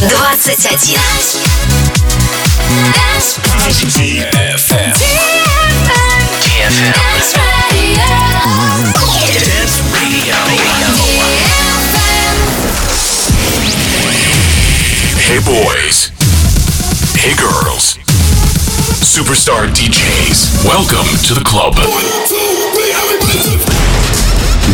21. DFM. Dance Dance Radio. Hey boys. Hey girls. Superstar DJs. Welcome to the club.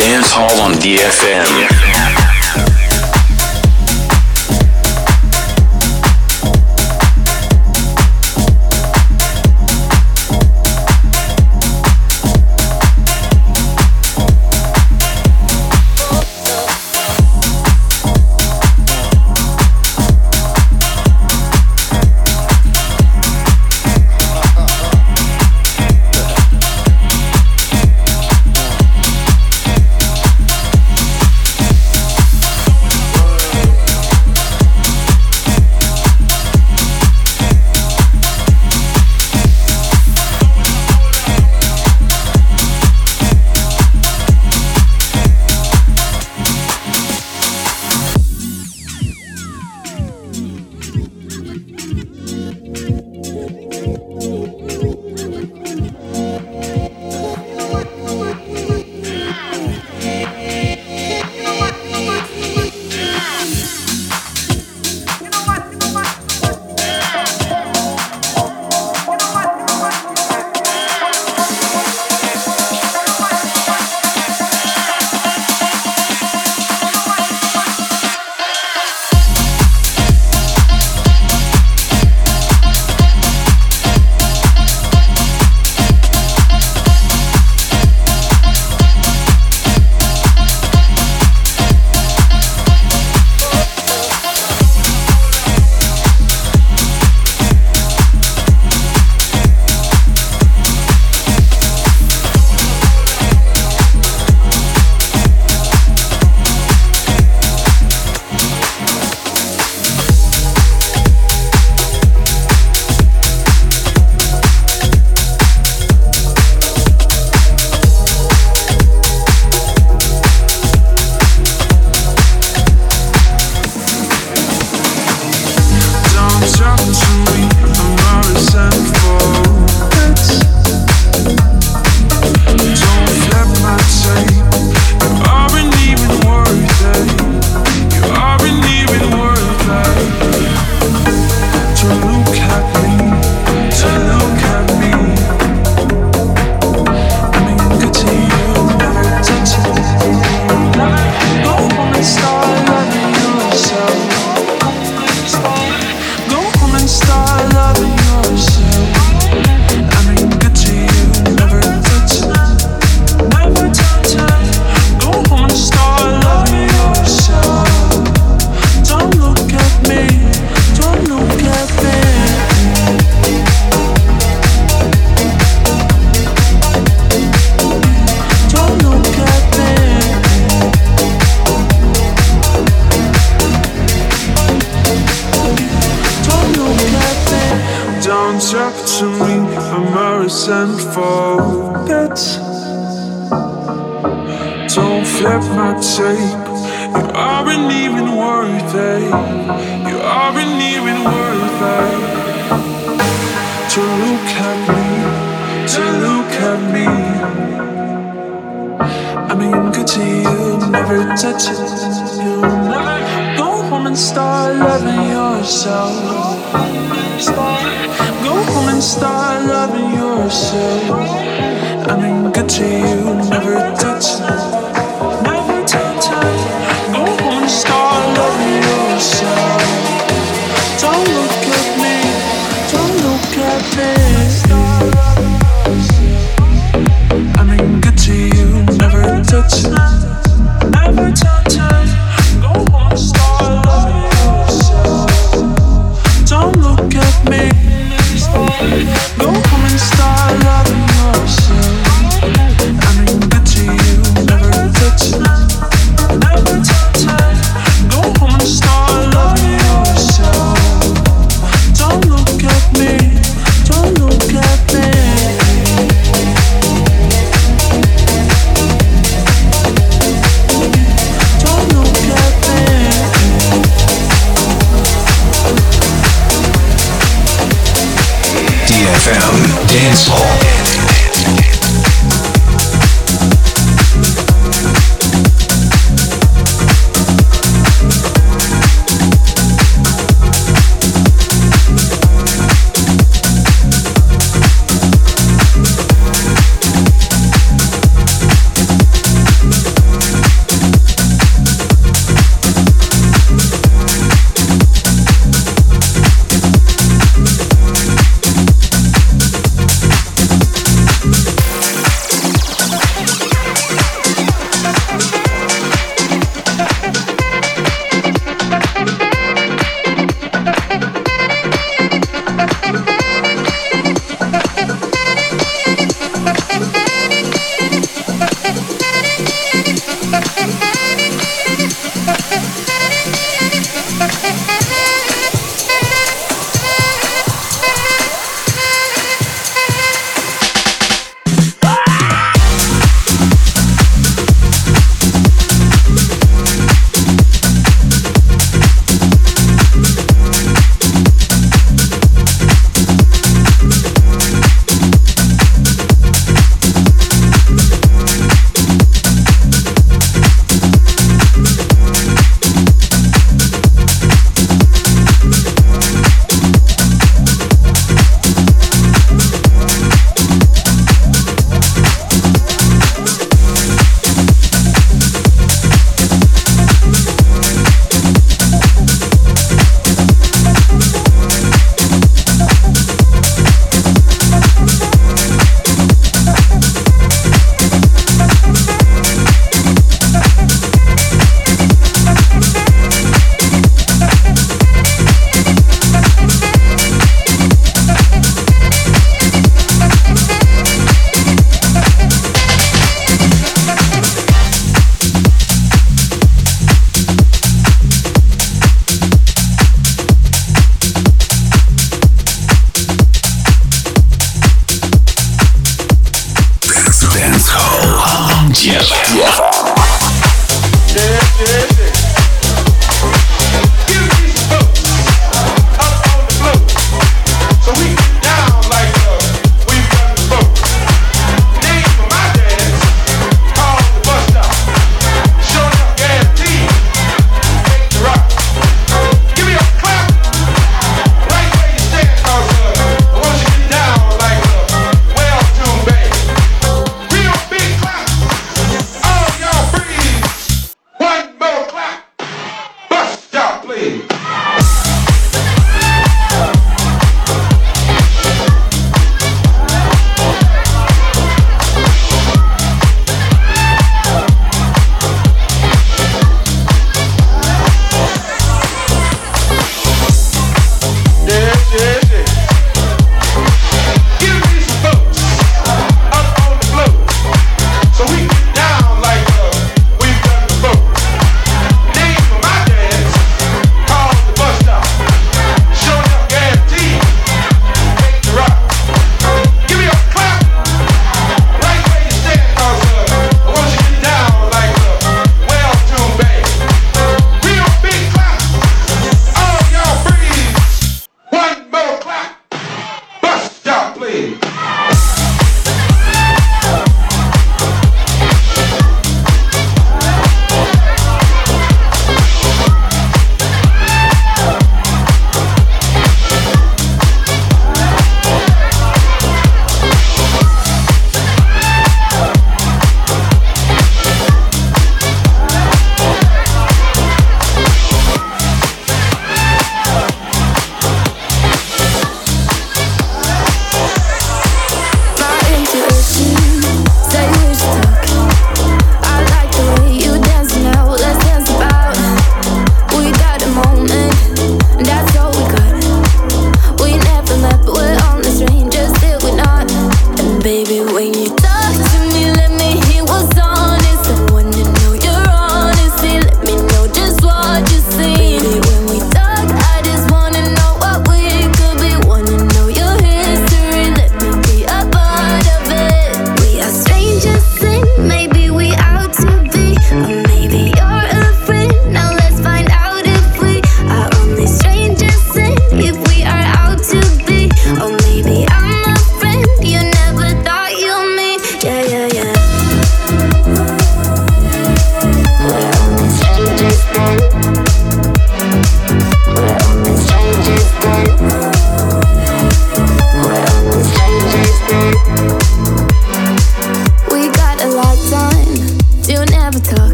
Dance Hall on DFM.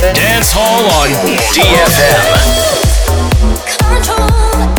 Dance Hall on DFM. Control.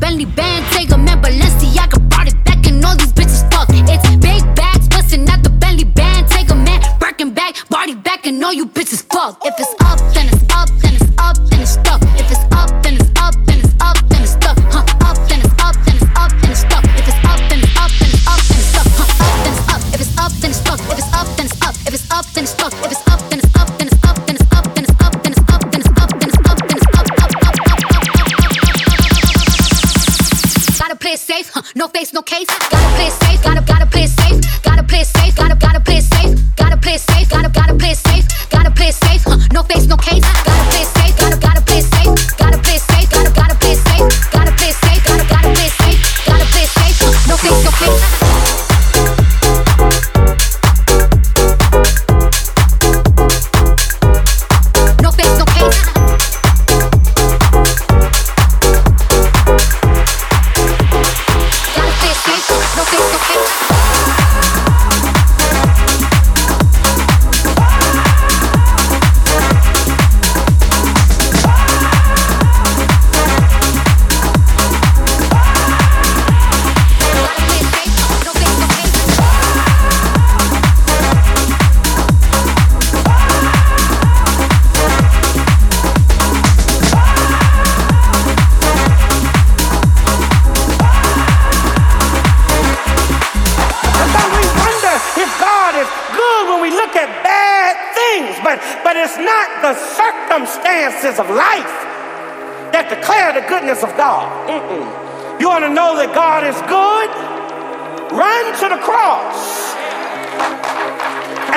Bentley, Bentley. want to know that God is good, run to the cross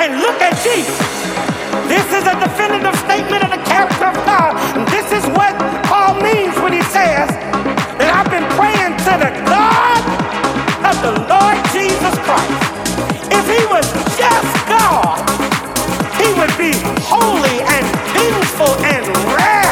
and look at Jesus. This is a definitive statement of the character of God. And this is what Paul means when he says that I've been praying to the God of the Lord Jesus Christ. If he was just God, he would be holy and vengeful and wrath.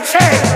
to change.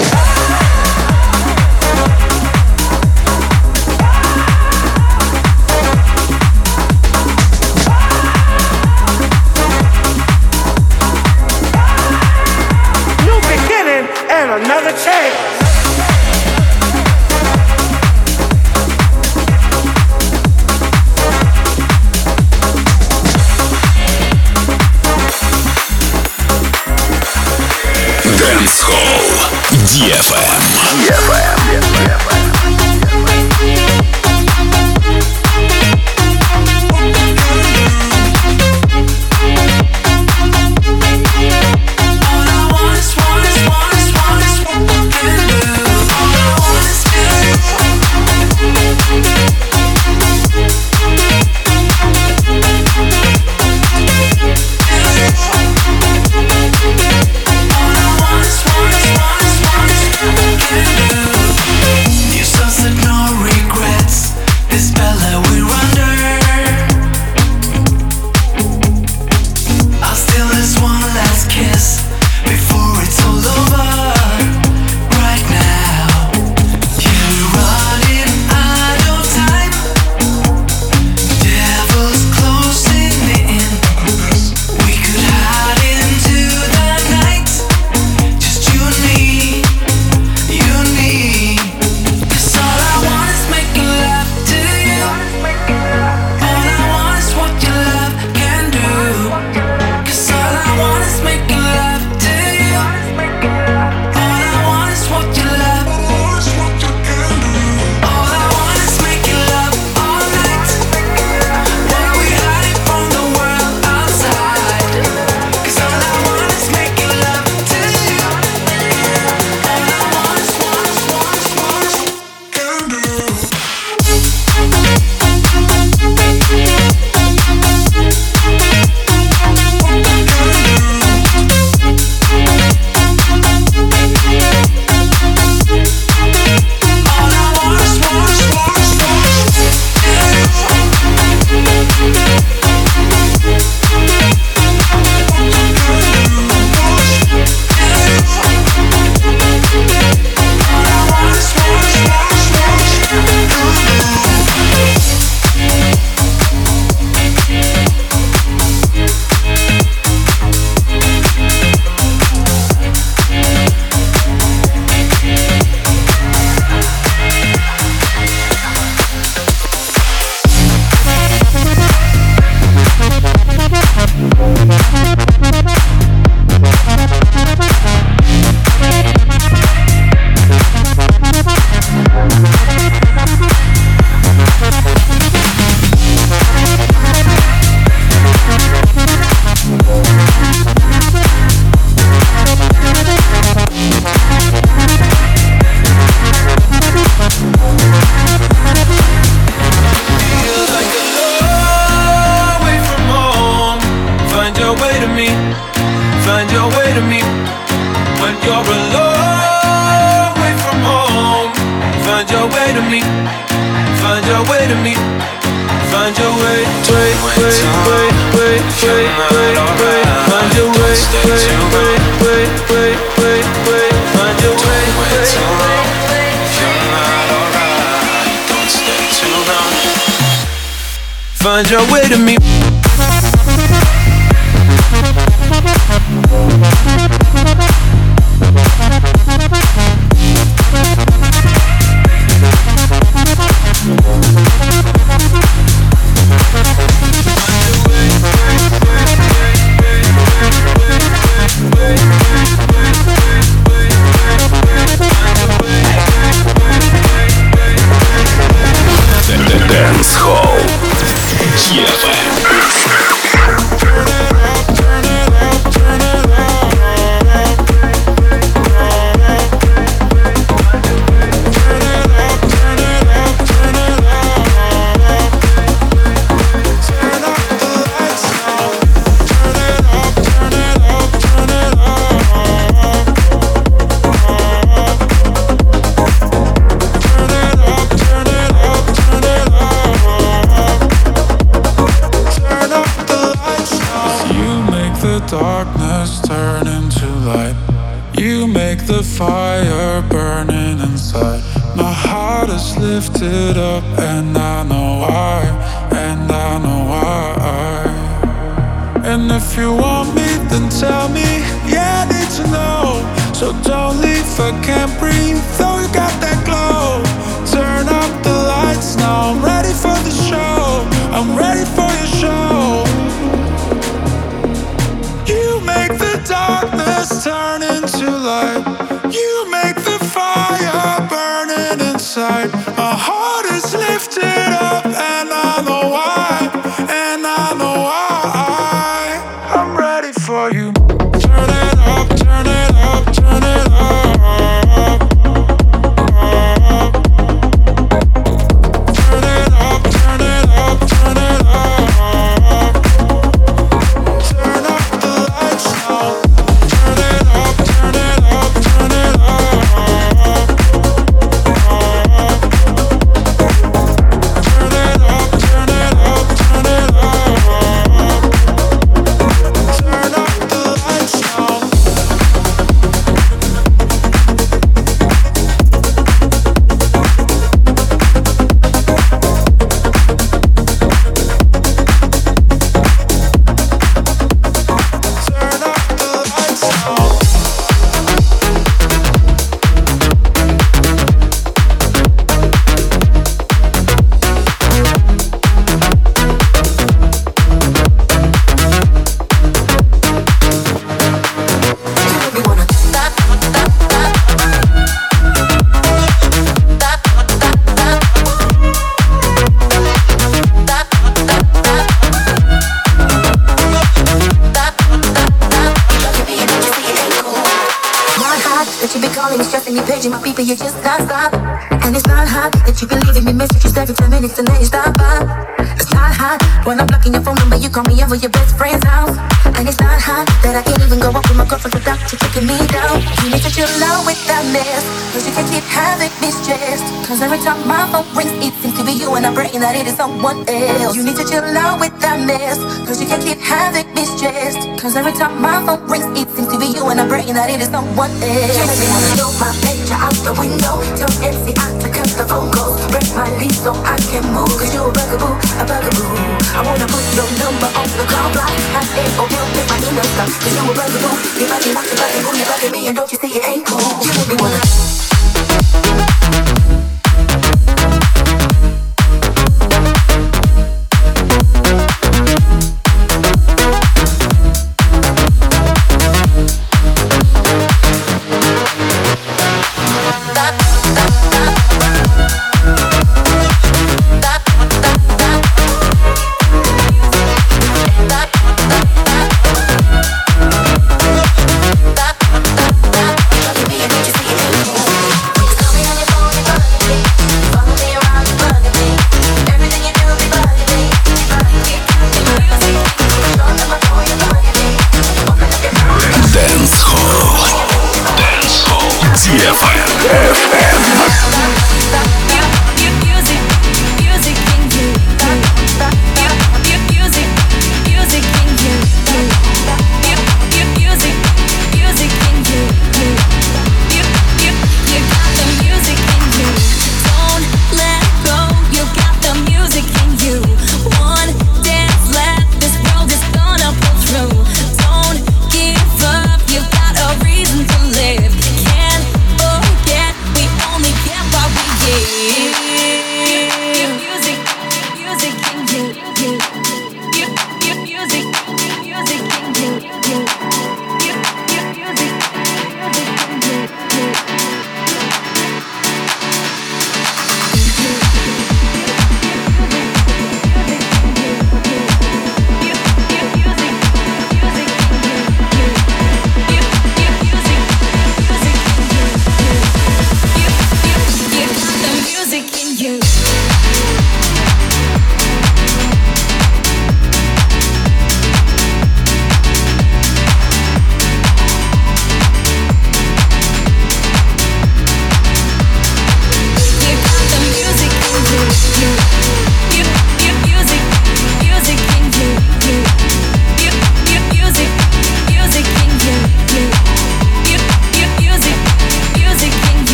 Messages every 10 minutes and you stop by. It's not hot when I'm blocking your phone number, you call me over your best friend's house. And it's not hot that I can't even go up with my girlfriend without you kicking me down. You need to chill out with that mess, cause you can't keep having me stressed. Cause every time my phone rings, it seems to be you and I'm praying that it is someone else. You need to chill out with that mess, cause you can't keep having me stressed. Cause every time my phone rings, it seems to be you and I'm praying that it is someone else. Wanna throw my picture out the window, tell MCI to cut the phone calls, break my lease so I can move. Cause you're a bugaboo, a bugaboo. I wanna put your number on the call block, I say, oh, you pick my email stuff. Cause you a bugaboo, you bugging, bugging, boo, you bugging me, and don't you see it ain't cool. You make me wanna.